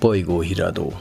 Bolygóhíradó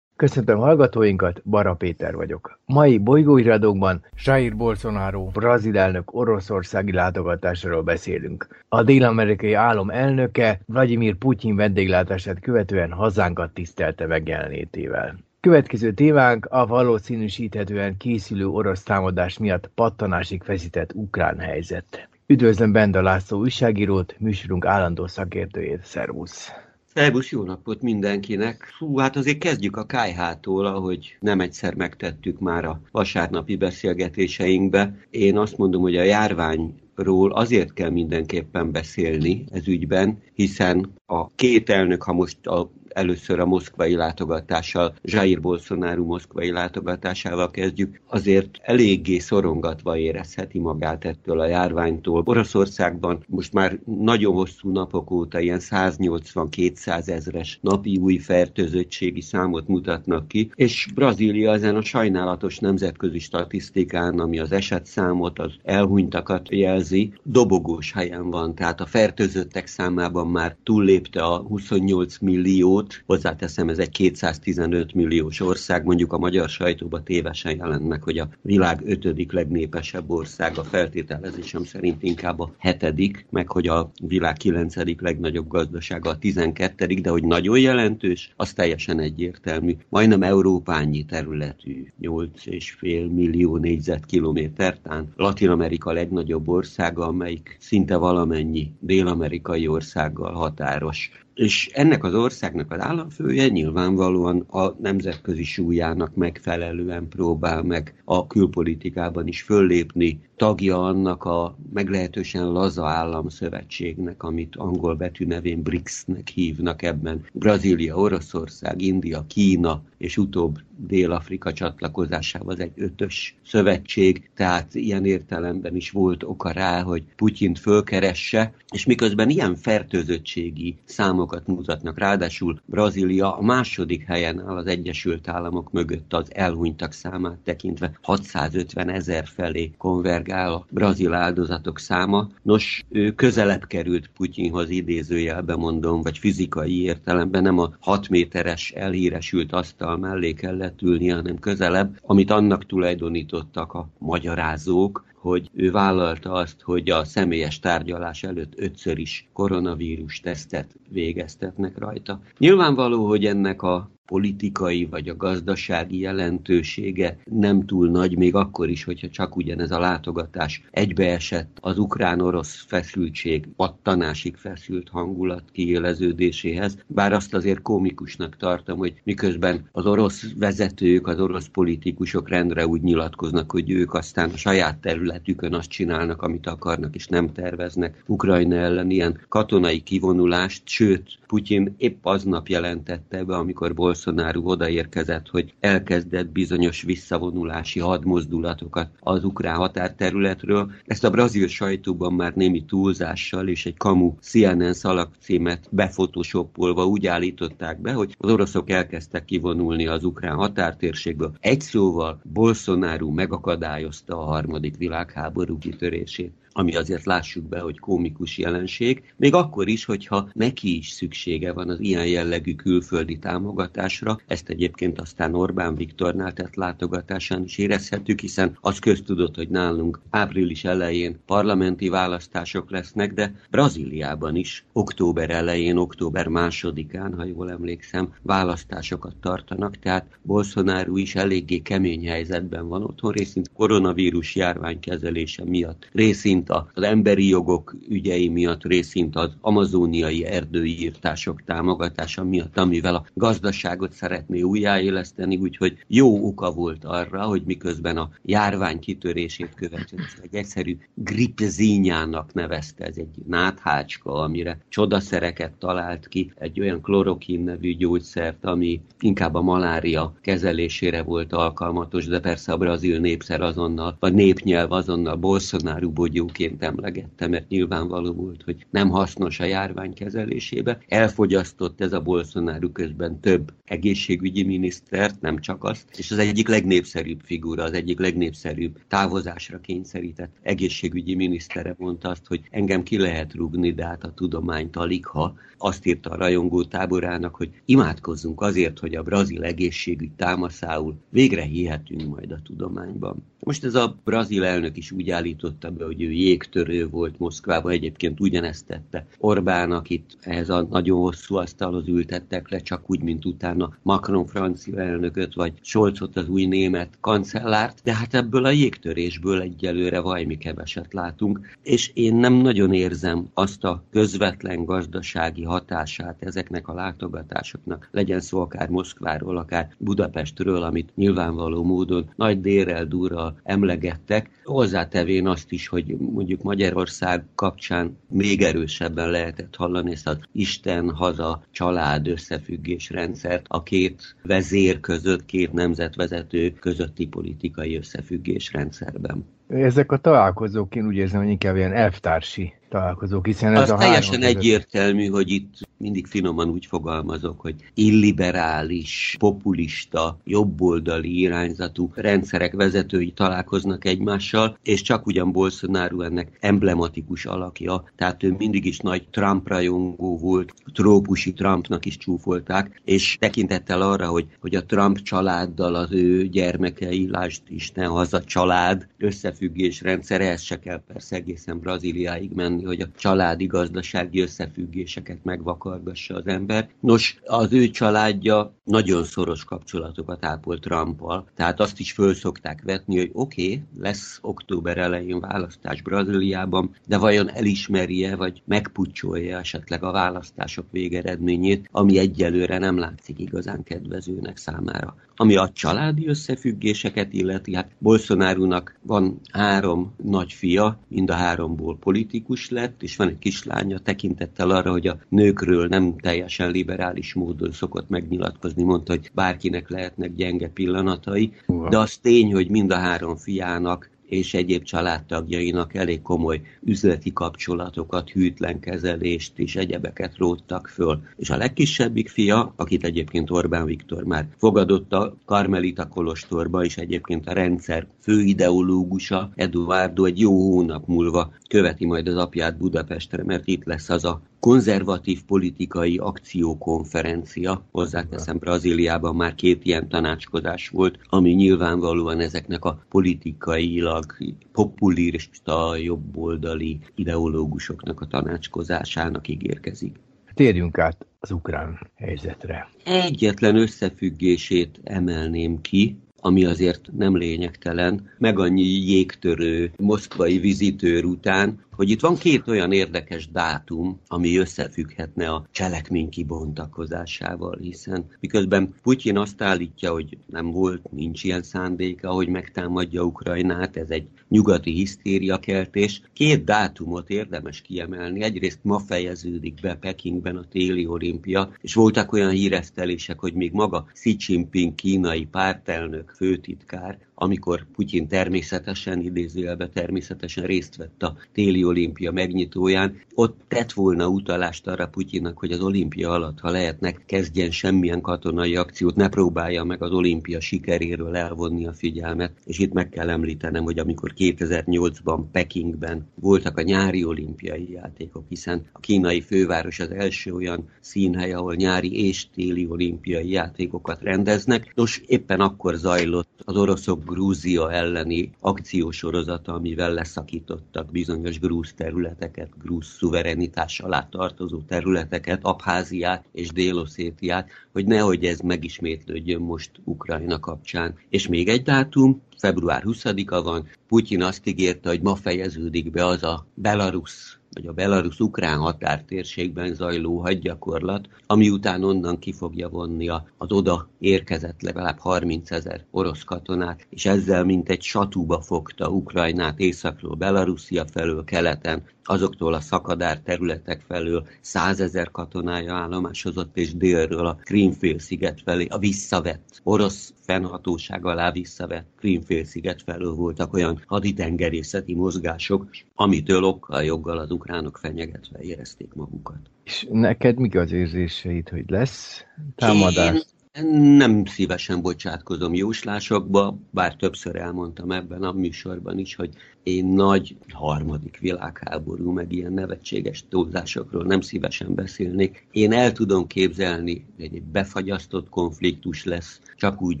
Köszöntöm hallgatóinkat, Bara Péter vagyok. Mai bolygóiradókban Jair Bolsonaro brazil elnök oroszországi látogatásról beszélünk. A dél-amerikai állam elnöke Vladimir Putyin vendéglátását követően hazánkat tisztelte megjelenlétével. Következő témánk a valószínűsíthetően készülő orosz támadás miatt pattanásig feszített ukrán helyzet. Üdvözlöm Benda László újságírót, műsorunk állandó szakértőjét, szervusz! Szervusz, jó napot mindenkinek! Hú, hát azért kezdjük a kájhától, ahogy nem egyszer megtettük már a vasárnapi beszélgetéseinkbe. Én azt mondom, hogy a járványról azért kell mindenképpen beszélni ez ügyben, hiszen a két elnök, ha most a először a moszkvai látogatással, Jair Bolsonaro moszkvai látogatásával kezdjük, azért eléggé szorongatva érezheti magát ettől a járványtól. Oroszországban most már nagyon hosszú napok óta ilyen 180-200 ezres napi új fertőzöttségi számot mutatnak ki, és Brazília ezen a sajnálatos nemzetközi statisztikán, ami az esetszámot, az elhunytakat jelzi, dobogós helyen van, tehát a fertőzöttek számában már túllépte a 28 milliót, volt. Hozzáteszem, ez egy 215 milliós ország, mondjuk a magyar sajtóban tévesen jelent meg, hogy a világ ötödik legnépesebb ország, a feltételezésem szerint inkább a hetedik, meg hogy a világ kilencedik legnagyobb gazdasága a tizenkettedik, de hogy nagyon jelentős, az teljesen egyértelmű. Majdnem Európányi területű, 8,5 millió négyzetkilométer, tán Latin Amerika legnagyobb országa, amelyik szinte valamennyi dél-amerikai országgal határos és ennek az országnak az államfője nyilvánvalóan a nemzetközi súlyának megfelelően próbál meg a külpolitikában is föllépni, tagja annak a meglehetősen laza államszövetségnek, amit angol betűnevén BRICS-nek hívnak ebben. Brazília, Oroszország, India, Kína, és utóbb Dél-Afrika csatlakozásával az egy ötös szövetség, tehát ilyen értelemben is volt oka rá, hogy Putyint fölkeresse, és miközben ilyen fertőzöttségi számokat mutatnak, ráadásul Brazília a második helyen áll az Egyesült Államok mögött az elhunytak számát tekintve 650 ezer felé konvergál a brazil áldozatok száma. Nos, ő közelebb került Putyinhoz idézőjelben mondom, vagy fizikai értelemben, nem a 6 méteres elhíresült asztal mellé kellett ülni, hanem közelebb, amit annak tulajdonítottak a magyarázók, hogy ő vállalta azt, hogy a személyes tárgyalás előtt ötször is koronavírus tesztet végeztetnek rajta. Nyilvánvaló, hogy ennek a politikai vagy a gazdasági jelentősége nem túl nagy, még akkor is, hogyha csak ugyanez a látogatás egybeesett az ukrán-orosz feszültség, pattanásig feszült hangulat kiéleződéséhez, bár azt azért komikusnak tartom, hogy miközben az orosz vezetők, az orosz politikusok rendre úgy nyilatkoznak, hogy ők aztán a saját területükön azt csinálnak, amit akarnak, és nem terveznek Ukrajna ellen ilyen katonai kivonulást, sőt, Putyin épp aznap jelentette be, amikor Bolsonaro odaérkezett, hogy elkezdett bizonyos visszavonulási hadmozdulatokat az ukrán határterületről. Ezt a brazil sajtóban már némi túlzással és egy kamu CNN szalagcímet befotoshopolva úgy állították be, hogy az oroszok elkezdtek kivonulni az ukrán határtérségből. Egy szóval Bolsonaro megakadályozta a harmadik világháború kitörését ami azért lássuk be, hogy komikus jelenség, még akkor is, hogyha neki is szüksége van az ilyen jellegű külföldi támogatásra. Ezt egyébként aztán Orbán Viktornál tett látogatásán is érezhetjük, hiszen az köztudott, hogy nálunk április elején parlamenti választások lesznek, de Brazíliában is október elején, október másodikán, ha jól emlékszem, választásokat tartanak, tehát Bolsonaro is eléggé kemény helyzetben van otthon, részint koronavírus járvány kezelése miatt, részint részint az emberi jogok ügyei miatt, részint az amazóniai erdői írtások támogatása miatt, amivel a gazdaságot szeretné újjáéleszteni, úgyhogy jó oka volt arra, hogy miközben a járvány kitörését követően egy egyszerű gripzínyának nevezte, ez egy náthácska, amire csodaszereket talált ki, egy olyan klorokin nevű gyógyszert, ami inkább a malária kezelésére volt alkalmatos, de persze a brazil népszer azonnal, a népnyelv azonnal Bolsonaro okként emlegette, mert nyilvánvaló volt, hogy nem hasznos a járvány kezelésébe. Elfogyasztott ez a Bolsonaro közben több egészségügyi minisztert, nem csak azt, és az egyik legnépszerűbb figura, az egyik legnépszerűbb távozásra kényszerített egészségügyi minisztere mondta azt, hogy engem ki lehet rúgni, de hát a tudományt alig, ha azt írta a rajongó táborának, hogy imádkozzunk azért, hogy a brazil egészségügy támaszául végre hihetünk majd a tudományban. Most ez a brazil elnök is úgy állította be, hogy ő jégtörő volt Moszkvában, egyébként ugyanezt tette Orbán, akit ehhez a nagyon hosszú asztalhoz ültettek le, csak úgy, mint utána Macron francia elnököt, vagy Scholzot az új német kancellárt, de hát ebből a jégtörésből egyelőre vajmi keveset látunk, és én nem nagyon érzem azt a közvetlen gazdasági hatását ezeknek a látogatásoknak, legyen szó akár Moszkváról, akár Budapestről, amit nyilvánvaló módon nagy dérrel, durral emlegettek, hozzátevén azt is, hogy mondjuk Magyarország kapcsán még erősebben lehetett hallani ezt az Isten, haza, család összefüggés rendszert a két vezér között, két nemzetvezető közötti politikai összefüggés rendszerben. Ezek a találkozók én úgy érzem, hogy inkább ilyen elvtársi találkozók, hiszen ez Az a teljesen egyértelmű, hogy itt mindig finoman úgy fogalmazok, hogy illiberális, populista, jobboldali irányzatú rendszerek vezetői találkoznak egymással, és csak ugyan Bolsonaro ennek emblematikus alakja, tehát ő mindig is nagy Trump rajongó volt, trópusi Trumpnak is csúfolták, és tekintettel arra, hogy, hogy a Trump családdal az ő gyermekei, lásd Isten haza család, összefüggés rendszere, ez se kell persze egészen Brazíliáig menni, hogy a családi gazdasági összefüggéseket megvakargassa az ember. Nos, az ő családja nagyon szoros kapcsolatokat ápol Trumpal, tehát azt is föl szokták vetni, hogy oké, okay, lesz október elején választás Brazíliában, de vajon elismerje, vagy megpucsolja esetleg a választások végeredményét, ami egyelőre nem látszik igazán kedvezőnek számára. Ami a családi összefüggéseket illeti, hát Bolsonaro-nak van három nagy fia, mind a háromból politikus lett, és van egy kislánya tekintettel arra, hogy a nőkről nem teljesen liberális módon szokott megnyilatkozni, mondta, hogy bárkinek lehetnek gyenge pillanatai, de az tény, hogy mind a három fiának és egyéb családtagjainak elég komoly üzleti kapcsolatokat, hűtlen kezelést és egyebeket róttak föl. És a legkisebbik fia, akit egyébként Orbán Viktor már fogadott a Karmelita Kolostorba, és egyébként a rendszer főideológusa, Eduardo egy jó hónap múlva követi majd az apját Budapestre, mert itt lesz az a konzervatív politikai akciókonferencia, hozzáteszem Brazíliában már két ilyen tanácskozás volt, ami nyilvánvalóan ezeknek a politikailag populista, jobboldali ideológusoknak a tanácskozásának ígérkezik. Térjünk át az ukrán helyzetre. Egyetlen összefüggését emelném ki, ami azért nem lényegtelen, meg annyi jégtörő moszkvai vizitőr után, hogy itt van két olyan érdekes dátum, ami összefügghetne a cselekmény kibontakozásával, hiszen miközben Putyin azt állítja, hogy nem volt, nincs ilyen szándéka, hogy megtámadja Ukrajnát, ez egy nyugati hisztériakeltés. Két dátumot érdemes kiemelni. Egyrészt ma fejeződik be Pekingben a téli olimpia, és voltak olyan híresztelések, hogy még maga Xi Jinping kínai pártelnök, főtitkár amikor Putyin természetesen, idézőjelbe természetesen részt vett a téli olimpia megnyitóján, ott tett volna utalást arra Putyinnak, hogy az olimpia alatt, ha lehetnek, kezdjen semmilyen katonai akciót, ne próbálja meg az olimpia sikeréről elvonni a figyelmet. És itt meg kell említenem, hogy amikor 2008-ban Pekingben voltak a nyári olimpiai játékok, hiszen a kínai főváros az első olyan színhely, ahol nyári és téli olimpiai játékokat rendeznek. Nos, éppen akkor zajlott az oroszok Grúzia elleni akciósorozata, amivel leszakítottak bizonyos grúz területeket, grúz szuverenitás alá tartozó területeket, Abháziát és Déloszétiát, hogy nehogy ez megismétlődjön most Ukrajna kapcsán. És még egy dátum, február 20-a van, Putyin azt ígérte, hogy ma fejeződik be az a Belarus vagy a Belarus-Ukrán határtérségben zajló hadgyakorlat, ami után onnan ki fogja vonni az oda érkezett legalább 30 ezer orosz katonát, és ezzel mint egy satúba fogta Ukrajnát északról, Belarusia felől, keleten, azoktól a szakadár területek felől százezer katonája állomásozott, és délről a Krímfélsziget felé, a visszavett, orosz fennhatóság alá visszavett Krímfélsziget felől voltak olyan haditengerészeti mozgások, amitől okkal joggal az ukránok fenyegetve érezték magukat. És neked mik az érzéseid, hogy lesz támadás? Én Nem szívesen bocsátkozom jóslásokba, bár többször elmondtam ebben a műsorban is, hogy én nagy harmadik világháború, meg ilyen nevetséges túlzásokról nem szívesen beszélnék. Én el tudom képzelni, hogy egy befagyasztott konfliktus lesz, csak úgy,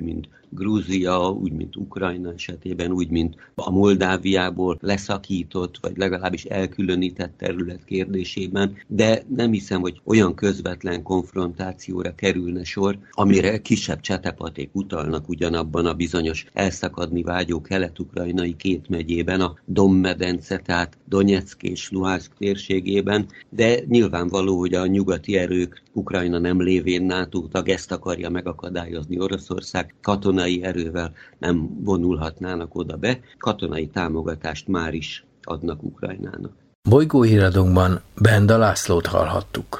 mint Grúzia, úgy, mint Ukrajna esetében, úgy, mint a Moldáviából leszakított, vagy legalábbis elkülönített terület kérdésében, de nem hiszem, hogy olyan közvetlen konfrontációra kerülne sor, amire kisebb csetepaték utalnak ugyanabban a bizonyos elszakadni vágyó kelet-ukrajnai két megyében, a Dommedence, tehát Donetsk és Luhansk térségében, de nyilvánvaló, hogy a nyugati erők Ukrajna nem lévén NATO tag ezt akarja megakadályozni. Oroszország, katonai erővel nem vonulhatnának oda be, katonai támogatást már is adnak Ukrajnának. Bolygóhíradónkban Benda Lászlót hallhattuk.